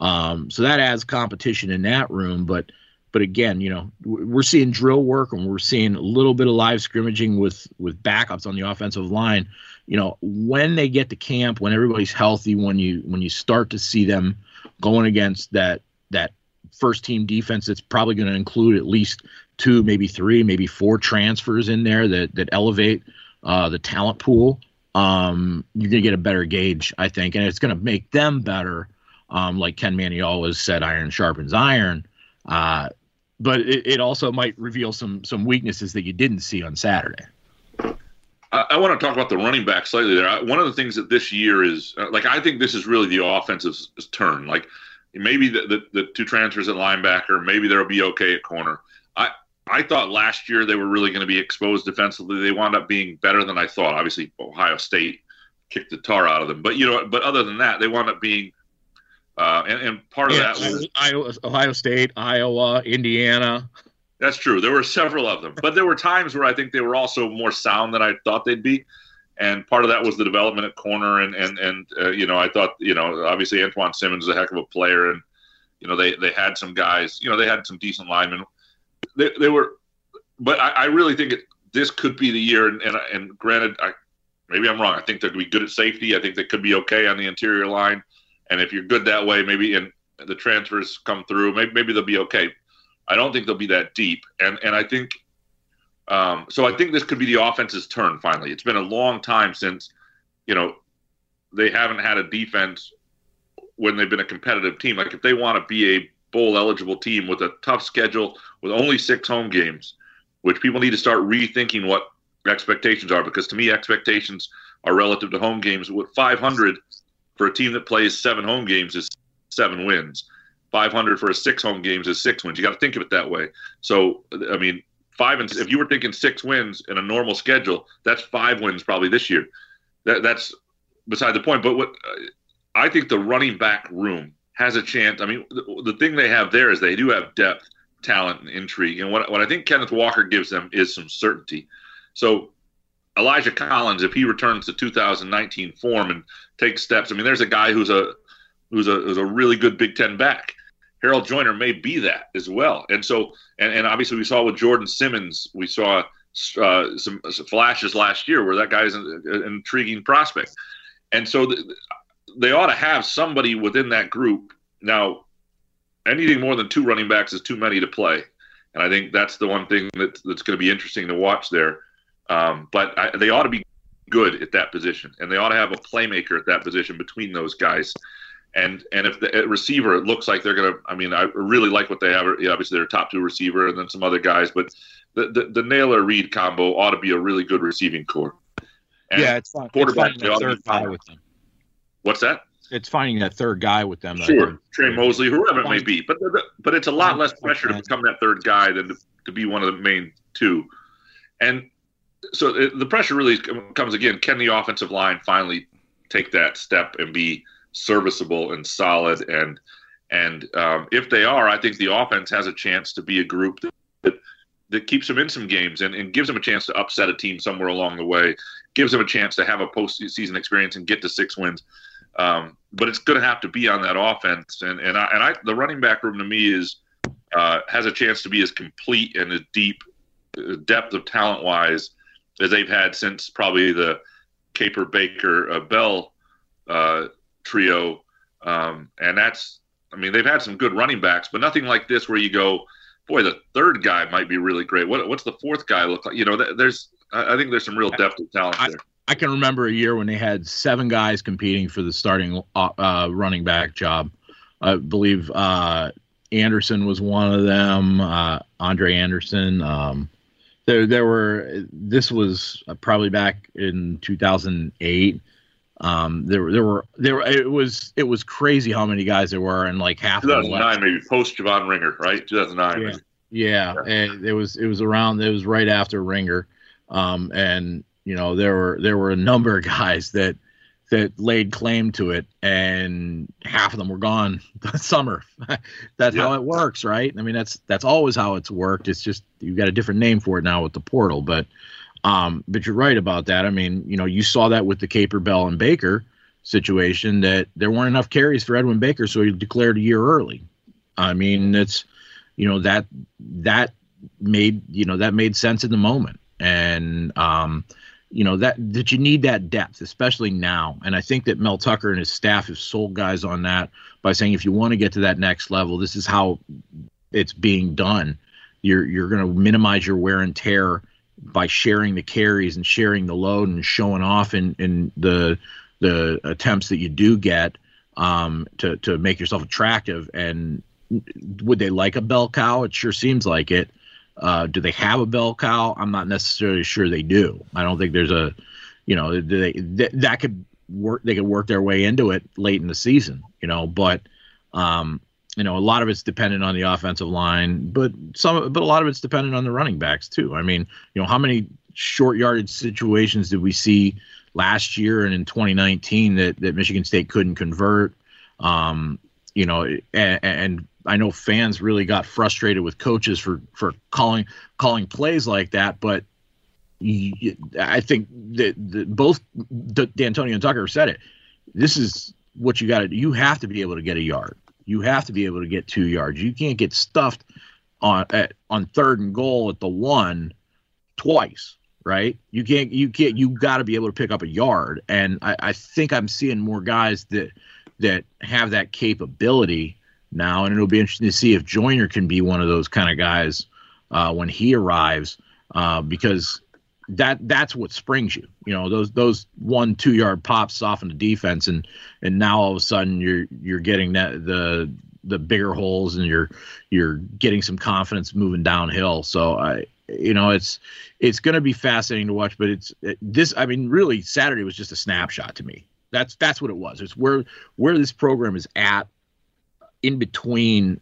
um, so that adds competition in that room. But but again, you know, we're seeing drill work and we're seeing a little bit of live scrimmaging with with backups on the offensive line. You know, when they get to camp, when everybody's healthy, when you when you start to see them going against that that first team defense that's probably going to include at least two, maybe three, maybe four transfers in there that that elevate uh, the talent pool. Um, you're going to get a better gauge, I think, and it's going to make them better um, like Ken Mannie always said, iron sharpens iron. Uh, but it, it, also might reveal some some weaknesses that you didn't see on Saturday. I, I want to talk about the running back slightly there. I, one of the things that this year is uh, like I think this is really the offensive turn. Like maybe the, the, the two transfers at linebacker, maybe they'll be okay at corner. I I thought last year they were really going to be exposed defensively. They wound up being better than I thought. Obviously, Ohio State kicked the tar out of them, but you know, but other than that, they wound up being uh, and, and, part of yeah, that was Iowa, Ohio State, Iowa, Indiana. That's true. There were several of them, but there were times where I think they were also more sound than I thought they'd be. And part of that was the development at corner, and and and uh, you know I thought you know obviously Antjuan Simmons is a heck of a player, and you know they they had some guys, you know they had some decent linemen. They, they were, but I, I really think it, this could be the year. And and, and granted, I, maybe I'm wrong. I think they're going to be good at safety. I think they could be okay on the interior line. And if you're good that way, maybe and the transfers come through, maybe, maybe they'll be okay. I don't think they'll be that deep. And and I think um, so. I think this could be the offense's turn finally. It's been a long time since you know they haven't had a defense when they've been a competitive team. Like if they want to be a bowl eligible team with a tough schedule with only six home games, which people need to start rethinking what expectations are because to me expectations are relative to home games. With 500 for a team that plays seven home games is seven wins. 500 for a six home games is six wins. You got to think of it that way. So I mean, five and if you were thinking six wins in a normal schedule, that's five wins probably this year. That that's beside the point. But what uh, I think the running back room has a chance. I mean, the, the thing they have there is they do have depth, talent, and intrigue. And what what I think Kenneth Walker gives them is some certainty. So Elijah Collins, if he returns to 2019 form and takes steps, I mean, there's a guy who's a who's a who's a really good Big Ten back. Harold Joiner may be that as well. And so, and, and obviously, we saw with Jordon Simmons, we saw uh, some, some, flashes last year where that guy's an, an intriguing prospect. And so, the, they ought to have somebody within that group. Now, anything more than two running backs is too many to play. And I think that's the one thing that, that's going to be interesting to watch there. Um, but I, they ought to be good at that position, and they ought to have a playmaker at that position between those guys. And and if the receiver, it looks like they're gonna. I mean, I really like what they have. Obviously, they're top two receiver, and then some other guys. But the the, the Nailor Reed combo ought to be a really good receiving core. And yeah, it's fun. Quarterback, it's fun third guy with them. What's that? It's finding that third guy with them. Sure, Tre Mosley, whoever it may be, but but it's a lot less pressure to become that third guy than to, to be one of the main two. And so it, the pressure really comes again. Can the offensive line finally take that step and be serviceable and solid? And and um, if they are, I think the offense has a chance to be a group that that, that keeps them in some games and, and gives them a chance to upset a team somewhere along the way. Gives them a chance to have a postseason experience and get to six wins. Um, but it's going to have to be on that offense. And and I, and I the running back room to me is uh, has a chance to be as complete and as deep uh, depth of talent wise as they've had since probably the Caper Baker uh, Bell uh, trio. Um, and that's, I mean, they've had some good running backs, but nothing like this where you go, boy, the third guy might be really great. What, what's the fourth guy look like? You know, there's, I think there's some real depth of talent I, there. I can remember a year when they had seven guys competing for the starting uh, uh running back job. I believe uh, Anderson was one of them. Uh, Andre Anderson. Um, there there were this was probably back in 2008 um there there were there it was it was crazy how many guys there were and like half 2009 maybe post Javon Ringer right 2009 yeah. yeah, yeah. and it was it was around it was right after Ringer um and you know there were there were a number of guys that that laid claim to it, and half of them were gone the summer. that's yeah. how it works, right? I mean, that's that's always how it's worked. It's just you've got a different name for it now with the portal, but um, but you're right about that. I mean, you know, you saw that with the Caper Bell and Baker situation that there weren't enough carries for Edwin Baker, so he declared a year early. I mean, it's you know that that made you know that made sense in the moment, and um, you know that that you need that depth, especially now. And I think that Mel Tucker and his staff have sold guys on that by saying if you want to get to that next level, this is how it's being done. You're you're going to minimize your wear and tear by sharing the carries and sharing the load and showing off in in the the attempts that you do get um, to to make yourself attractive. And would they like a bell cow? It sure seems like it. Uh, do they have a bell cow? I'm not necessarily sure they do. I don't think there's a, you know, they, that, that could work. They could work their way into it late in the season, you know. But, um, you know, a lot of it's dependent on the offensive line, but some, but a lot of it's dependent on the running backs too. I mean, you know, how many short yardage situations did we see last year and in 2019 that that Michigan State couldn't convert? Um, you know, and, and I know fans really got frustrated with coaches for for calling calling plays like that, but I think that, that both Dantonio and Tucker said it. This is what you got to. You have to be able to get a yard. You have to be able to get two yards. You can't get stuffed on at, on third and goal at the one twice, right? You can't. You can't. You got to be able to pick up a yard. And I, I think I'm seeing more guys that that have that capability now, and it'll be interesting to see if Joiner can be one of those kind of guys uh, when he arrives, uh, because that that's what springs you. You know, those those one two yard pops soften the defense, and and now all of a sudden you're you're getting that the the bigger holes and you're you're getting some confidence moving downhill. So I you know it's it's going to be fascinating to watch but it's it, this i mean really saturday was just a snapshot to me that's that's what it was it's where where this program is at in between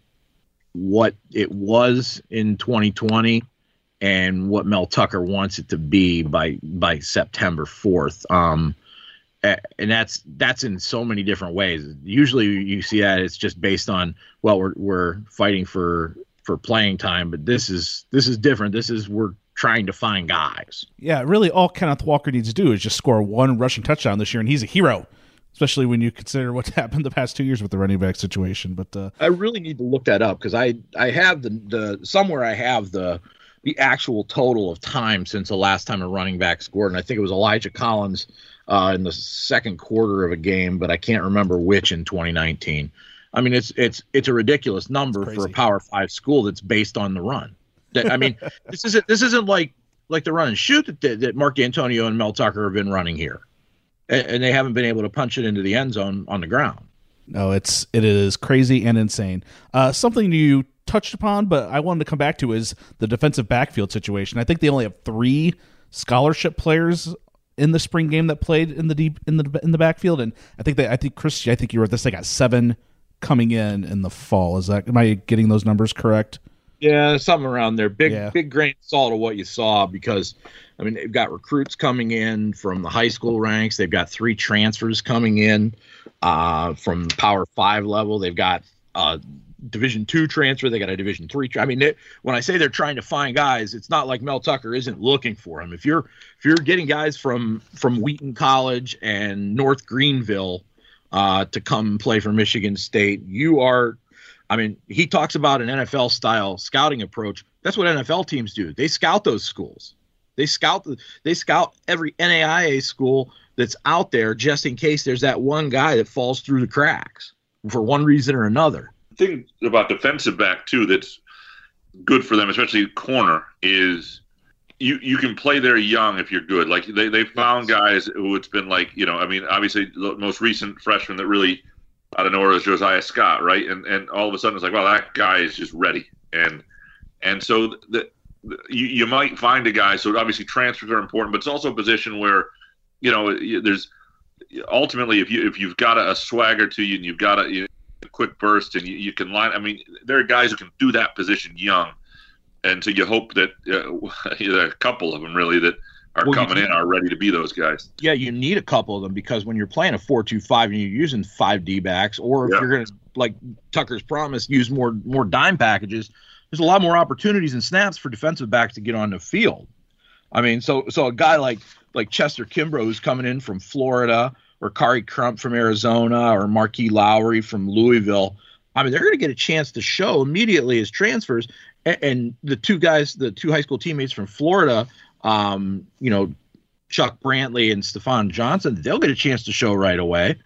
what it was in 2020 and what Mel Tucker wants it to be by by September 4th. Um, and that's that's in so many different ways. Usually you see that it's just based on well we're we're fighting for for playing time, but this is this is different. This is we're trying to find guys. Yeah, really all Kenneth Walker needs to do is just score one rushing touchdown this year and he's a hero especially when you consider what's happened the past two years with the running back situation. But uh, I really need to look that up because I I have the the somewhere I have the the actual total of time since the last time a running back scored, and I think it was Elijah Collins uh, in the second quarter of a game, but I can't remember which in 2019. I mean, it's it's it's a ridiculous number for a Power Five school that's based on the run. I mean, this isn't this isn't like like the run and shoot that, that Mark Dantonio and Mel Tucker have been running here and, and they haven't been able to punch it into the end zone on the ground. No, it's it is crazy and insane. Uh, something you touched upon, but I wanted to come back to is the defensive backfield situation. I think they only have three scholarship players in the spring game that played in the deep in the in the backfield, and I think they I think Chris, I think you were this. They got seven coming in in the fall. Is that am I getting those numbers correct? Yeah, something around there. Big yeah. big grain of salt of what you saw because I mean they've got recruits coming in from the high school ranks. They've got three transfers coming in uh, from Power Five level. They've got a Division two transfer. They got a Division three. I mean, when I say they're trying to find guys, it's not like Mel Tucker isn't looking for them. If you're if you're getting guys from from Wheaton College and North Greenville uh, to come play for Michigan State, you are I mean, he talks about an NFL style scouting approach. That's what NFL teams do. They scout those schools. They scout they scout every NAIA school that's out there just in case there's that one guy that falls through the cracks for one reason or another. Thing about defensive back too that's good for them, especially corner, is you you can play there young if you're good. Like they they found guys who it's been like you know I mean obviously the most recent freshman that really out of nowhere is Josiah Scott, right? And and all of a sudden it's like, well, that guy is just ready, and and so the, the you, you might find a guy. So obviously transfers are important, but it's also a position where you know there's ultimately if you if you've got a, a swagger to you and you've got a, you a quick burst and you, you, can line. I mean, there are guys who can do that position young, and so you hope that uh, a couple of them really that are well, coming in are ready to be those guys. Yeah, you need a couple of them because when you're playing a four-two-five and you're using five D backs, or if yeah. you're going to like Tucker's promise, use more more dime packages, there's a lot more opportunities and snaps for defensive backs to get on the field. I mean, so so a guy like like Chester Kimbrough who's coming in from Florida, or Khary Crump from Arizona, or Marquis Lowry from Louisville. I mean, they're going to get a chance to show immediately as transfers. And, and the two guys, the two high school teammates from Florida, um, you know, Chuck Brantley and Stefan Johnson, they'll get a chance to show right away.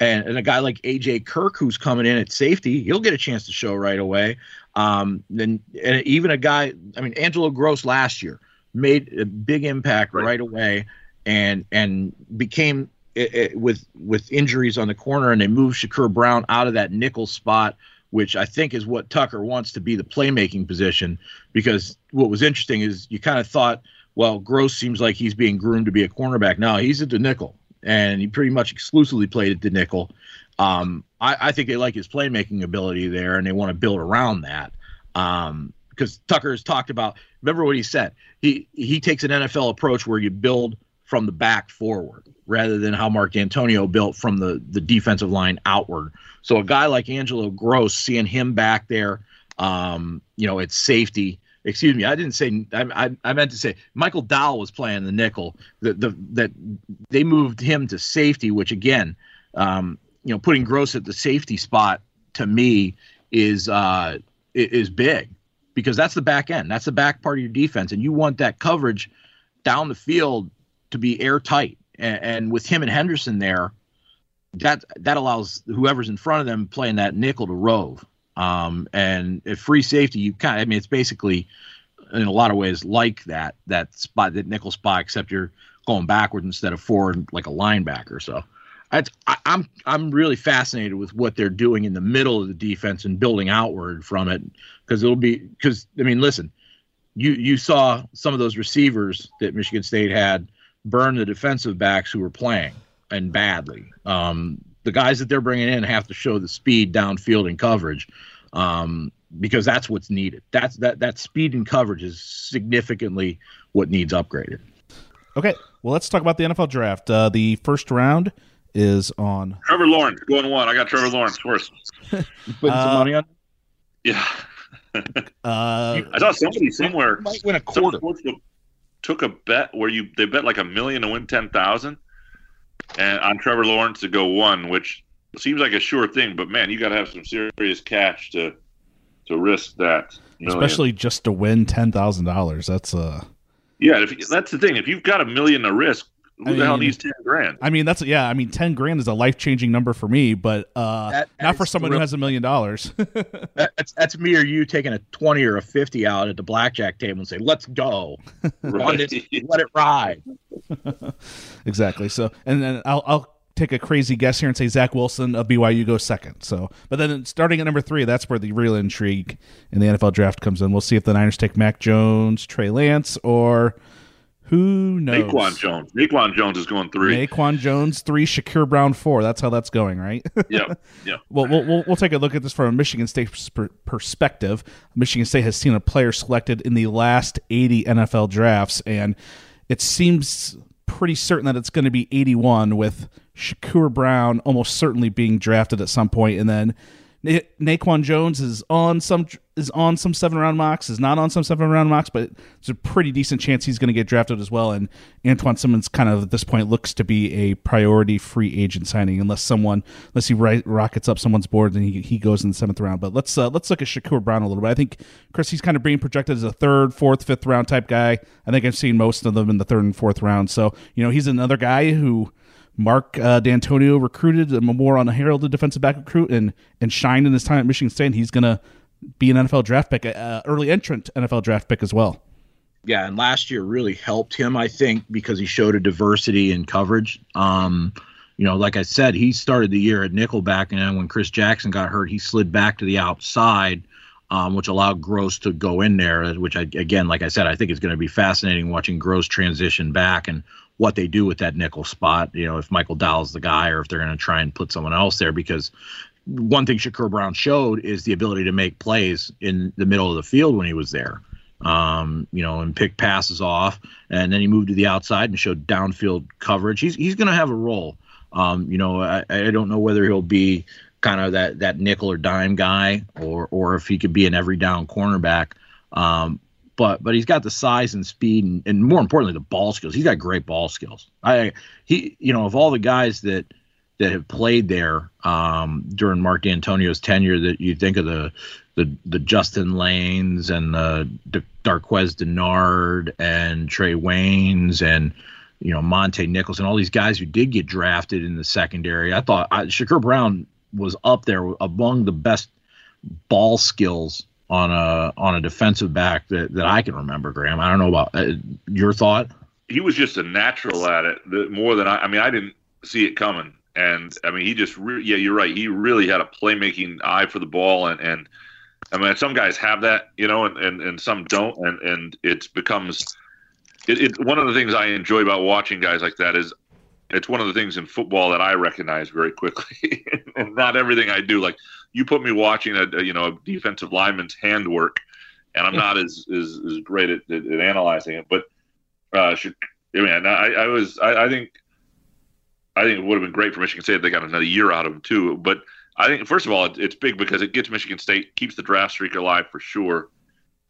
And, and a guy like AJ Kirk, who's coming in at safety, he'll get a chance to show right away. Um, and, and even a guy, I mean, Angelo Grose last year made a big impact right, right away, and and became it, it, with with injuries on the corner, and they moved Shakur Brown out of that nickel spot which I think is what Tucker wants to be the playmaking position. Because what was interesting is you kind of thought well, Grose seems like he's being groomed to be a cornerback. Now he's at the nickel, and he pretty much exclusively played at the nickel. Um, I, I, think they like his playmaking ability there, and they want to build around that. Um, because Tucker has talked about. Remember what he said. He he takes an NFL approach where you build from the back forward rather than how Mark Dantonio built from the the defensive line outward. So a guy like Angelo Grose, seeing him back there, um, you know, it's safety excuse me, I didn't say I, I, meant to say Michael Dowell was playing the nickel. That the that they moved him to safety, which again, um, you know, putting Grose at the safety spot to me is uh, is big because that's the back end. That's the back part of your defense, and you want that coverage down the field to be airtight. And, and with him and Henderson there, that that allows whoever's in front of them playing that nickel to rove. Um, and at free safety, you kind of, I mean, it's basically in a lot of ways like that, that spot, that nickel spot, except you're going backward instead of forward like a linebacker. So I, I'm I'm really fascinated with what they're doing in the middle of the defense and building outward from it because it'll be because I mean listen, you you saw some of those receivers that Michigan State had burn the defensive backs who were playing and badly. Um, the guys that they're bringing in have to show the speed downfield and coverage um, because that's what's needed. That's that that speed and coverage is significantly what needs upgraded. Okay, well let's talk about the NFL draft. Uh, the first round is on Trevor Lawrence going one. I got Trevor Lawrence first. Putting some Uh, money on. Yeah, uh, I saw somebody somewhere Might win a some quarter. Took a bet where you they bet like a million to win ten thousand, and on Trevor Lawrence to go one, which seems like a sure thing, but man, you got to have some serious cash to to risk that. million. especially just to win ten thousand dollars. That's uh yeah, if, that's the thing. If you've got a million to risk, who I the hell mean- needs ten grand? I mean that's yeah, I mean ten grand is a life changing number for me, but uh That- that not for is someone who has a million dollars. That's that's me or you taking a twenty or a fifty out at the blackjack table and say, "Let's go, Run this, let it ride." exactly. So and then I'll I'll take a crazy guess here and say Zach Wilson of BYU goes second. So but then starting at number three, that's where the real intrigue in the NFL draft comes in. We'll see if the Niners take Mac Jones, Trey Lance, or who knows. Naquan Jones. Naquan Jones is going three. Naquan Jones three, Shakur Brown four. That's how that's going, right? yeah, yeah. Well, we'll, we'll, we'll take a look at this from a Michigan State perspective. Michigan State has seen a player selected in the last 80 NFL drafts, and it seems pretty certain that it's going to be 81, with Shakur Brown almost certainly being drafted at some point, and then Na- Naquan Jones is on some is on some seven round mocks, is not on some seven round mocks, but it's a pretty decent chance he's going to get drafted as well. And Antjuan Simmons kind of at this point looks to be a priority free agent signing, unless someone unless he ri- rockets up someone's board and he, he goes in the seventh round. But let's uh, let's look at Shakur Brown a little bit. I think Chris he's kind of being projected as a third, fourth, fifth round type guy. I think I've seen most of them in the third and fourth round. So you know he's another guy who. Mark uh, Dantonio recruited a more on a heralded defensive back recruit and and shined in his time at Michigan State. And he's gonna be an NFL draft pick, uh, early entrant NFL draft pick as well. Yeah, and last year really helped him, I think, because he showed a diversity in coverage. Um, you know, like I said, he started the year at nickelback, and then when Chris Jackson got hurt, he slid back to the outside, um, which allowed Grose to go in there. Which, I, again, like I said, I think it's going to be fascinating watching Grose transition back and what they do with that nickel spot. You know, if Michael Dowell's the guy, or if they're going to try and put someone else there, because one thing Shakur Brown showed is the ability to make plays in the middle of the field when he was there um, you know, and pick passes off. And then he moved to the outside and showed downfield coverage. He's he's going to have a role. Um, you know, I, I don't know whether he'll be kind of that that nickel or dime guy, or or if he could be an every down cornerback. Um, but but he's got the size and speed, and, and more importantly, the ball skills. He's got great ball skills. I he you know of all the guys that that have played there um, during Mark Dantonio's tenure, that you think of the the the Justin Lanes and the, the Darqueze Dennard and Trae Waynes and you know Monte Nichols and all these guys who did get drafted in the secondary. I thought I, Shakur Brown was up there among the best ball skills on a on a defensive back that, that I can remember. Graham, I don't know about uh, your thought. he was just a natural at it the, more than I. I mean, I didn't see it coming, and I mean, he just re- yeah, you're right. He really had a playmaking eye for the ball, and and I mean, some guys have that, you know, and and, and some don't, and and it becomes it, it. One of the things I enjoy about watching guys like that is it's one of the things in football that I recognize very quickly, and not everything I do. Like you put me watching a, a you know a defensive lineman's handwork, and I'm not as as, as great at, at, at analyzing it, but uh, should I mean, I, I was, I, I think, I think it would have been great for Michigan State if they got another year out of him too. But I think, first of all, it, it's big because it gets Michigan State, keeps the draft streak alive for sure.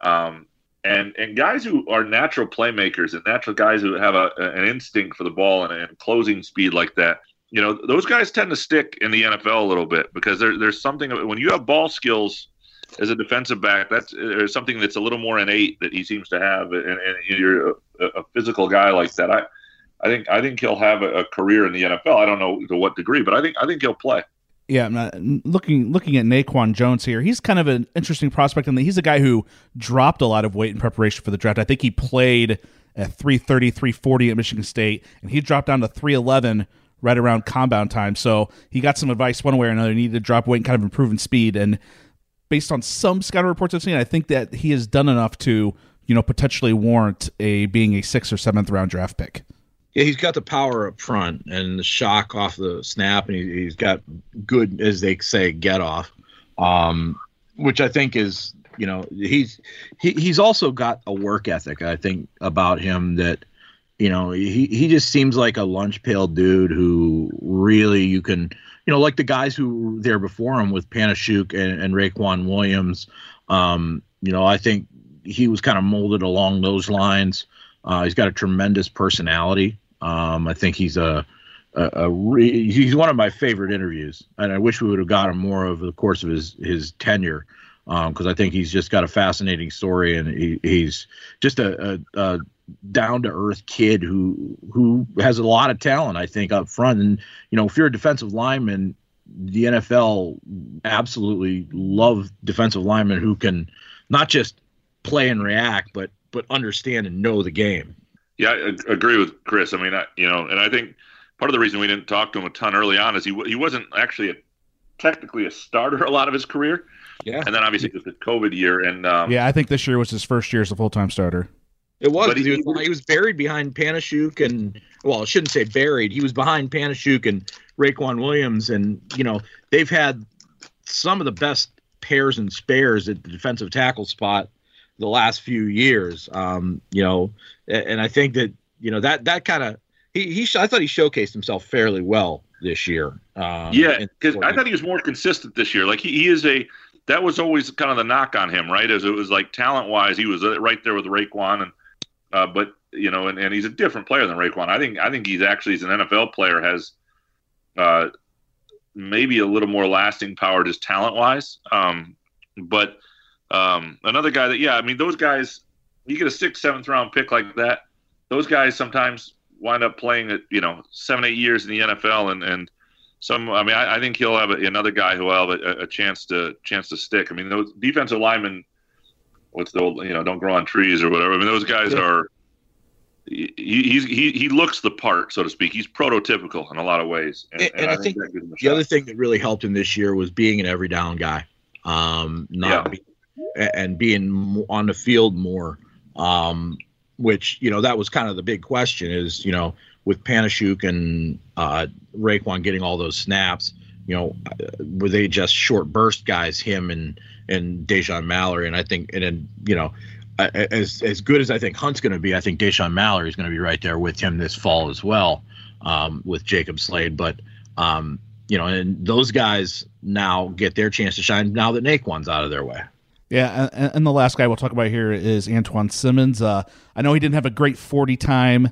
Um, and and guys who are natural playmakers and natural guys who have a, an instinct for the ball and, and closing speed like that, you know, those guys tend to stick in the NFL a little bit because there, there's something when you have ball skills as a defensive back, that's there's something that's a little more innate that he seems to have, and, and you're a, a physical guy like that. I, I think I think he'll have a, a career in the NFL. I don't know to what degree, but I think I think he'll play. Yeah, I'm not, looking looking at Naquan Jones here. He's kind of an interesting prospect, and he's a guy who dropped a lot of weight in preparation for the draft. I think he played at 330, 340 at Michigan State, and he dropped down to 311 right around compound time. So he got some advice one way or another. He needed to drop weight and kind of improve in speed. And based on some scout reports I've seen, I think that he has done enough to, you know, potentially warrant a being a sixth or seventh round draft pick. Yeah, he's got the power up front and the shock off the snap, and he, has got good, as they say, get off, um, which I think is, you know, he's he, he's also got a work ethic. I think about him that you know, he, he just seems like a lunch pail dude who really you can, you know, like the guys who were there before him with Panasiuk and, and Raequan Williams. Um, you know, I think he was kind of molded along those lines. Uh, he's got a tremendous personality. Um, I think he's a, a, a re- he's one of my favorite interviews, and I wish we would have got him more over the course of his his tenure because um, I think he's just got a fascinating story and he, he's just a, a, a down to earth kid who who has a lot of talent, I think, up front. And you know, if you're a defensive lineman, the NFL absolutely love defensive linemen who can not just play and react, but but understand and know the game. Yeah, I agree with Chris. I mean, I, you know, and I think part of the reason we didn't talk to him a ton early on is he he wasn't actually a, technically a starter a lot of his career. Yeah, and then obviously it was the COVID year, and um, yeah, I think this year was his first year as a full time starter. It was. He, he, was he was buried behind Panasiuk and well, I shouldn't say buried. He was behind Panasiuk and Raequan Williams, and you know they've had some of the best pairs and spares at the defensive tackle spot the last few years. Um, you know, and I think that you know that that kind of he he I thought he showcased himself fairly well this year. Um, yeah, because I thought he was more consistent this year. Like he, he is a that was always kind of the knock on him, right? As it was like talent wise, he was uh, right there with Raequan and uh, but you know, and, and he's a different player than Raequan. I think I think he's actually he's an NFL player has uh, maybe a little more lasting power just talent wise. Um, but um, another guy that yeah, I mean those guys, you get a sixth, seventh round pick like that. Those guys sometimes wind up playing at you know seven, eight years in the NFL, and and some. I mean, I, I think he'll have a, another guy who will have a, a, chance to chance to stick. I mean, those defensive linemen what's the old you know don't grow on trees or whatever. I mean those guys yeah. are. He, he's he he looks the part, so to speak. He's prototypical in a lot of ways. And, and, and I, I, think, think the other thing that really helped him this year was being an every down guy, um, not yeah. be, and being on the field more. Um, which you know that was kind of the big question is you know with Panasiuk and uh, Raequan getting all those snaps, you know, were they just short burst guys? Him and and Dashaun Mallory, and I think, and then you know, as as good as I think Hunt's going to be, I think Dashaun Mallory is going to be right there with him this fall as well, um, with Jacob Slade. But um, you know, and those guys now get their chance to shine now that Naquan's out of their way. Yeah, and, and the last guy we'll talk about here is Antjuan Simmons. Uh, I know he didn't have a great forty time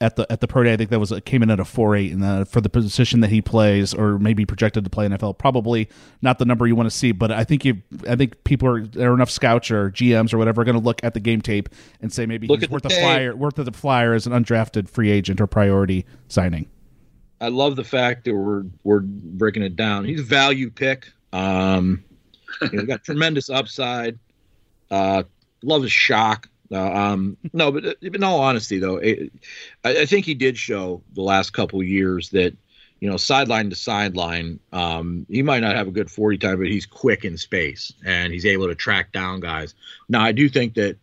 at the at the pro day. I think that was came in at a four eight, and uh, for the position that he plays, or maybe projected to play NFL, probably not the number you want to see. But I think you, I think people are there are enough scouts or GMs or whatever are going to look at the game tape and say maybe look he's worth the, flyer, worth of the flyer as an undrafted free agent or priority signing. I love the fact that we're we're breaking it down. He's a value pick. Um, you know, got tremendous upside. Uh, love his shock. Uh, um, no, but uh, in all honesty, though, it, I, I, think he did show the last couple years that you know sideline to sideline, um, he might not have a good forty time, but he's quick in space and he's able to track down guys. Now, I do think that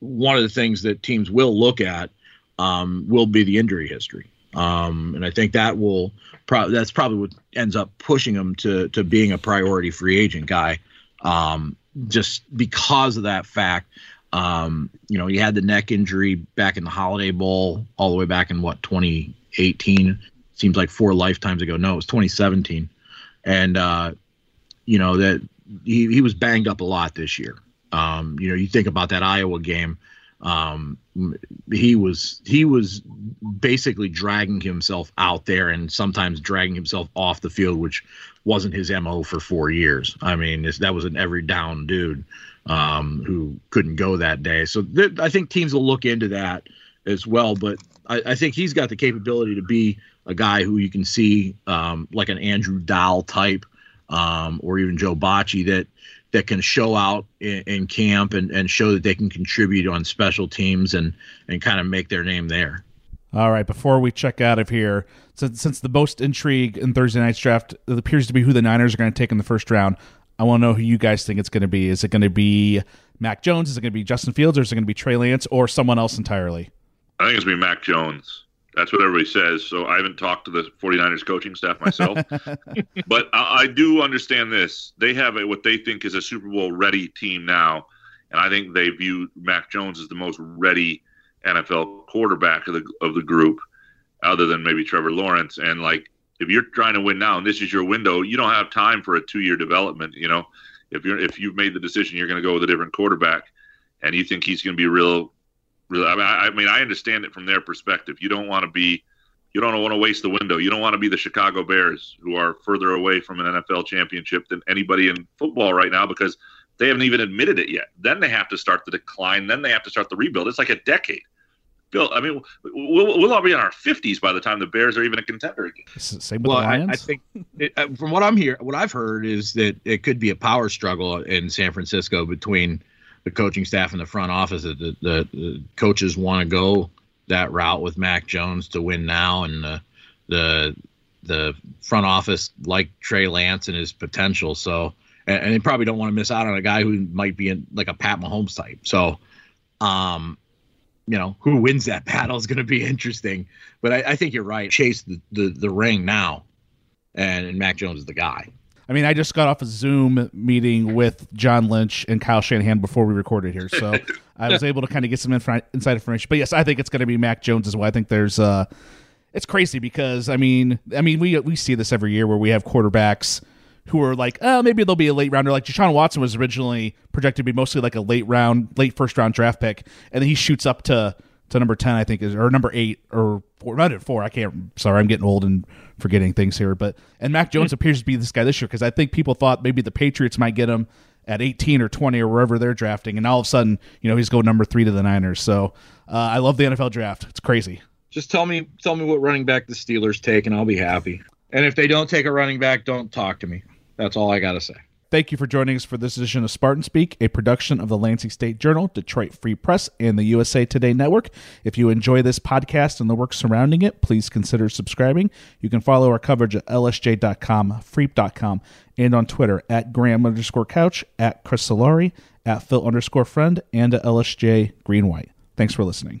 one of the things that teams will look at um, will be the injury history, um, and I think that will pro- that's probably what ends up pushing him to to being a priority free agent guy, um, just because of that fact. Um, you know, he had the neck injury back in the Holiday Bowl, all the way back in what 2018. Seems like four lifetimes ago. No, it was 2017, and uh, you know that he he was banged up a lot this year. Um, you know, you think about that Iowa game. Um, he was he was basically dragging himself out there and sometimes dragging himself off the field, which wasn't his mo for four years. I mean, that was an every down dude um, who couldn't go that day. So th- I think teams will look into that as well. But I, I, think he's got the capability to be a guy who you can see um, like an Andrew Dowell type um, or even Joe Bachie that that can show out in, in, camp and, and show that they can contribute on special teams and and kind of make their name there. All right, before we check out of here, since, since the most intrigue in Thursday night's draft appears to be who the Niners are going to take in the first round, I want to know who you guys think it's going to be. Is it going to be Mac Jones? Is it going to be Justin Fields? Or is it going to be Trey Lance or someone else entirely? I think it's going to be Mac Jones. That's what everybody says. So I haven't talked to the 49ers coaching staff myself. but I, I, do understand this. They have a, what they think is a Super Bowl ready team now. And I think they view Mac Jones as the most ready NFL quarterback of the of the group, other than maybe Trevor Lawrence. And like, if you're trying to win now and this is your window, you don't have time for a two year development. You know, if you're if you've made the decision you're going to go with a different quarterback, and you think he's going to be real, real. I mean, I, I mean, I understand it from their perspective. You don't want to be. You don't want to waste the window. You don't want to be the Chicago Bears, who are further away from an NFL championship than anybody in football right now because they haven't even admitted it yet. Then they have to start the decline. Then they have to start the rebuild. It's like a decade. Bill, I mean, we'll, we'll all be in our fifties by the time the Bears are even a contender again. Same with well, the Lions. I, I think it, uh, from what I'm here, what I've heard is that it could be a power struggle in San Francisco between the coaching staff and the front office. That the, the, the coaches want to go that route with Mac Jones to win now, and the the the front office like Trey Lance and his potential. So, and, and they probably don't want to miss out on a guy who might be in like a Pat Mahomes type. So, um, you know who wins that battle is going to be interesting. But I, I, think you're right. Chase the, the, the ring now, and, and Mac Jones is the guy. I mean, I just got off a Zoom meeting with John Lynch and Kyle Shanahan before we recorded here, so I was able to kind of get some inside information. But yes, I think it's going to be Mac Jones as well. I think there's uh, it's crazy because I mean, I mean, we we see this every year where we have quarterbacks who are like, oh, maybe they'll be a late rounder. Like Deshaun Watson was originally projected to be mostly like a late round, late first round draft pick, and then he shoots up to to number ten, I think, is or number eight or four, not at four. I can't. Sorry, I'm getting old and forgetting things here. But and Mac Jones appears to be this guy this year because I think people thought maybe the Patriots might get him at 18 or 20 or wherever they're drafting, and all of a sudden, you know, he's going number three to the Niners. So uh, I love the NFL draft. It's crazy. Just tell me, tell me what running back the Steelers take, and I'll be happy. And if they don't take a running back, don't talk to me. That's all I got to say. Thank you for joining us for this edition of Spartan Speak, a production of the Lansing State Journal, Detroit Free Press, and the USA Today Network. If you enjoy this podcast and the work surrounding it, please consider subscribing. You can follow our coverage at lsj.com, freep.com, and on Twitter at Graham underscore couch, at Chris Solari, at Phil underscore friend, and at LSJ Green White. Thanks for listening.